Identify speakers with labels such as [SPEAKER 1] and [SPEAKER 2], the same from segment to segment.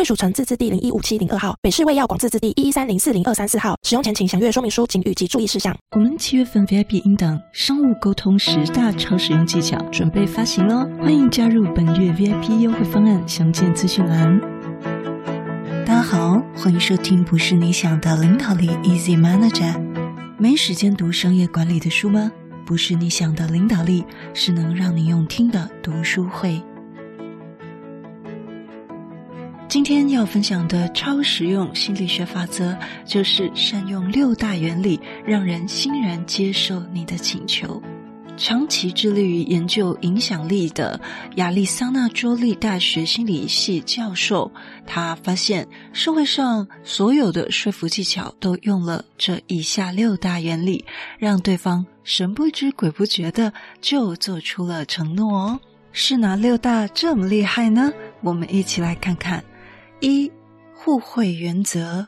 [SPEAKER 1] 贵属城自治地零一五七零二号，北市卫药广自治地一一三零四零二三四号。使用前请详阅说明书、警语及注意事项。
[SPEAKER 2] 我们七月份 VIP 音档商务沟通十大超实用技巧准备发行喽，欢迎加入本月 VIP 优惠方案，详见资讯栏。大家好，欢迎收听不是你想的领导力 Easy Manager。没时间读商业管理的书吗？不是你想的领导力，是能让你用听的读书会。今天要分享的超实用心理学法则，就是善用六大原理，让人欣然接受你的请求。长期致力于研究影响力的亚利桑那州立大学心理系教授，他发现社会上所有的说服技巧都用了这以下六大原理，让对方神不知鬼不觉的就做出了承诺哦。是哪六大这么厉害呢？我们一起来看看。一、互惠原则；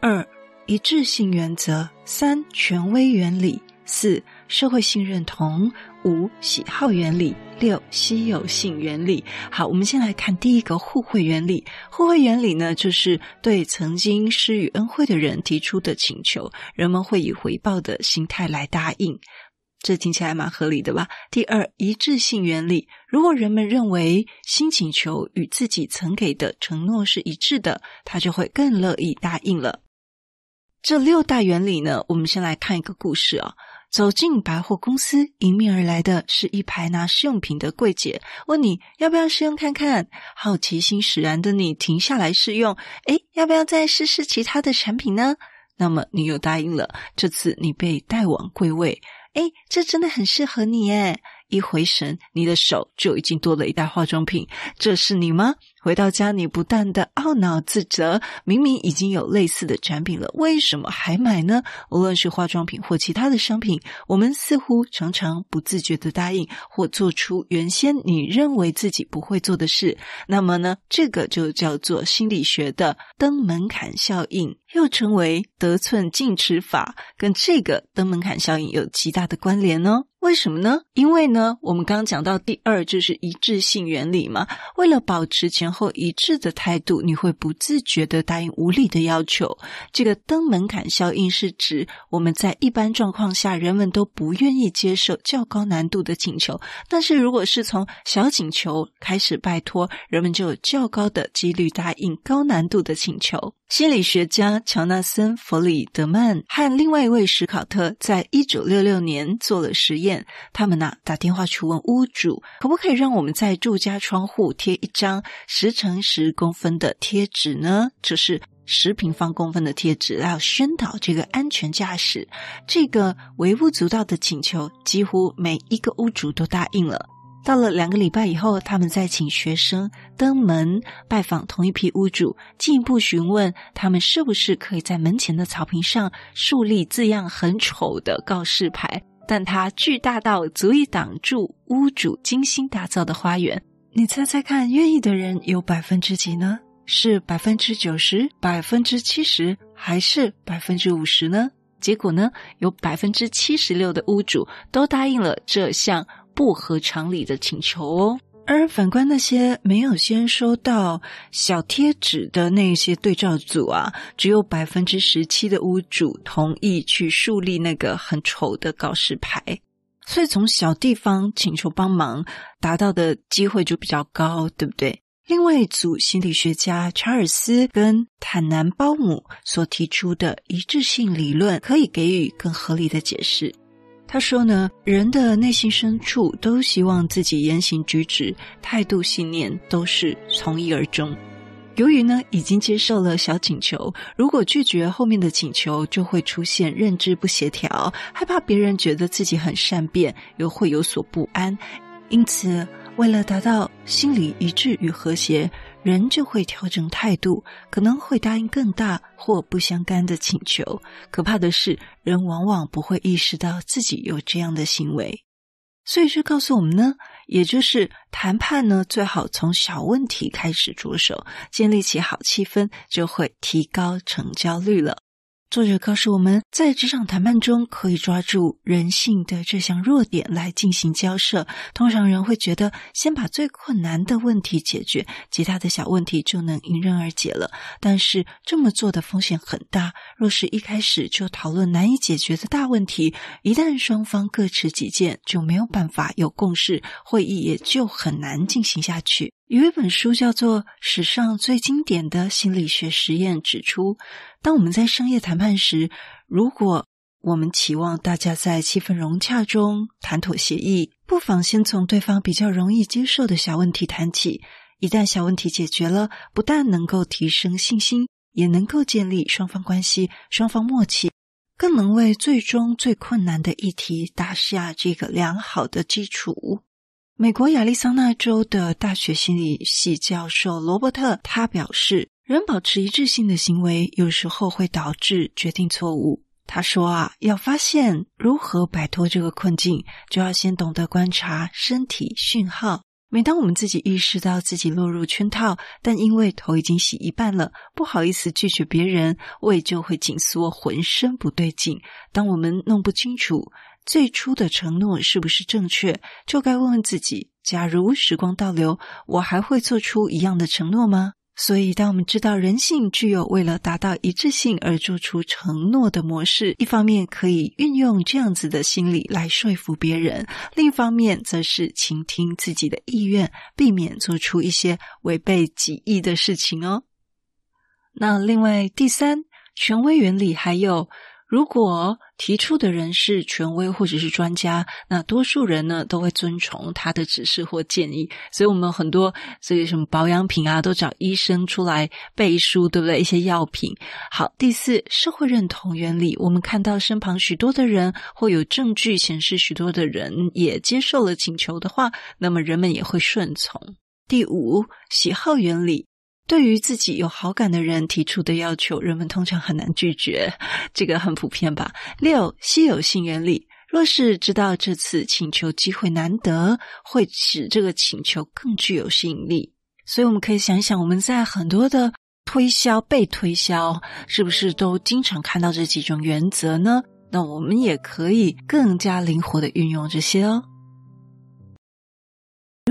[SPEAKER 2] 二、一致性原则；三、权威原理；四、社会性认同；五、喜好原理；六、稀有性原理。好，我们先来看第一个互惠原理。互惠原理呢，就是对曾经施予恩惠的人提出的请求，人们会以回报的心态来答应。这听起来蛮合理的吧？第二，一致性原理，如果人们认为新请求与自己曾给的承诺是一致的，他就会更乐意答应了。这六大原理呢，我们先来看一个故事啊、走进百货公司，迎面而来的是一排拿试用品的柜姐，问你要不要试用看看。好奇心使然的你停下来试用，诶，要不要再试试其他的产品呢？那么你又答应了。这次你被带往柜位。哎，这真的很适合你诶！一回神，你的手就已经多了一袋化妆品。这是你吗？回到家，你不断的懊恼自责，明明已经有类似的产品了，为什么还买呢？无论是化妆品或其他的商品，我们似乎常常不自觉的答应或做出原先你认为自己不会做的事。那么呢，这个就叫做心理学的登门槛效应，又称为得寸进尺法，跟这个登门槛效应有极大的关联哦。为什么呢？因为呢，我们刚刚讲到第二就是一致性原理嘛。为了保持前后一致的态度，你会不自觉地答应无理的要求。这个登门槛效应是指我们在一般状况下，人们都不愿意接受较高难度的请求，但是如果是从小请求开始拜托，人们就有较高的几率答应高难度的请求。心理学家乔纳森·弗里德曼和另外一位史考特在一九六六年做了实验。他们呢，打电话去问屋主，可不可以让我们在住家窗户贴一张十乘十公分的贴纸呢？就是十平方公分的贴纸，要宣导这个安全驾驶。这个微不足道的请求，几乎每一个屋主都答应了。到了两个礼拜以后，他们再请学生登门拜访同一批屋主，进一步询问他们是不是可以在门前的草坪上树立字样很丑的告示牌，但它巨大到足以挡住屋主精心打造的花园。你猜猜看，愿意的人有百分之几呢？是百分之九十、百分之七十，还是百分之五十呢？结果呢，有百分之七十六的屋主都答应了这项。不合常理的请求哦，而反观那些没有先收到小贴纸的那些对照组啊，只有百分之十七的屋主同意去树立那个很丑的告示牌，所以从小地方请求帮忙，达到的机会就比较高，对不对？另外一组心理学家查尔斯跟坦南鲍姆所提出的一致性理论，可以给予更合理的解释。他说呢，人的内心深处都希望自己言行举止、态度、信念都是从一而终。由于呢，已经接受了小请求，如果拒绝后面的请求，就会出现认知不协调，害怕别人觉得自己很善变，又会有所不安。因此，为了达到心理一致与和谐，人就会调整态度，可能会答应更大或不相干的请求。可怕的是，人往往不会意识到自己有这样的行为。所以这告诉我们呢，也就是谈判呢，最好从小问题开始着手，建立起好气氛，就会提高成交率了。作者告诉我们，在职场谈判中，可以抓住人性的这项弱点来进行交涉。通常人会觉得，先把最困难的问题解决，其他的小问题就能迎刃而解了。但是这么做的风险很大。若是一开始就讨论难以解决的大问题，一旦双方各持己见，就没有办法有共识，会议也就很难进行下去。有一本书叫做《史上最经典的心理学实验》，指出，当我们在商业谈判时，如果我们期望大家在气氛融洽中谈妥协议，不妨先从对方比较容易接受的小问题谈起。一旦小问题解决了，不但能够提升信心，也能够建立双方关系、双方默契，更能为最终最困难的议题打下这个良好的基础。美国亚利桑那州的大学心理系教授罗伯特，他表示，人保持一致性的行为有时候会导致决定错误。他说啊，要发现如何摆脱这个困境，就要先懂得观察身体讯号。每当我们自己意识到自己落入圈套，但因为头已经洗一半了，不好意思拒绝别人，胃就会紧缩，浑身不对劲。当我们弄不清楚，最初的承诺是不是正确？就该问问自己：假如时光倒流，我还会做出一样的承诺吗？所以，当我们知道人性具有为了达到一致性而做出承诺的模式，一方面可以运用这样子的心理来说服别人，另一方面则是倾听自己的意愿，避免做出一些违背己意的事情哦。那另外，第三，权威原理还有。如果提出的人是权威或者是专家，那多数人呢都会遵从他的指示或建议。所以，我们很多这些什么保养品啊，都找医生出来背书，对不对？一些药品。好，第四，社会认同原理，我们看到身旁许多的人，或有证据显示许多的人也接受了请求的话，那么人们也会顺从。第五，喜好原理。对于自己有好感的人提出的要求，人们通常很难拒绝，这个很普遍吧。六，稀有性原理，若是知道这次请求机会难得，会使这个请求更具有吸引力。所以我们可以想一想，我们在很多的推销、被推销，是不是都经常看到这几种原则呢？那我们也可以更加灵活地运用这些哦。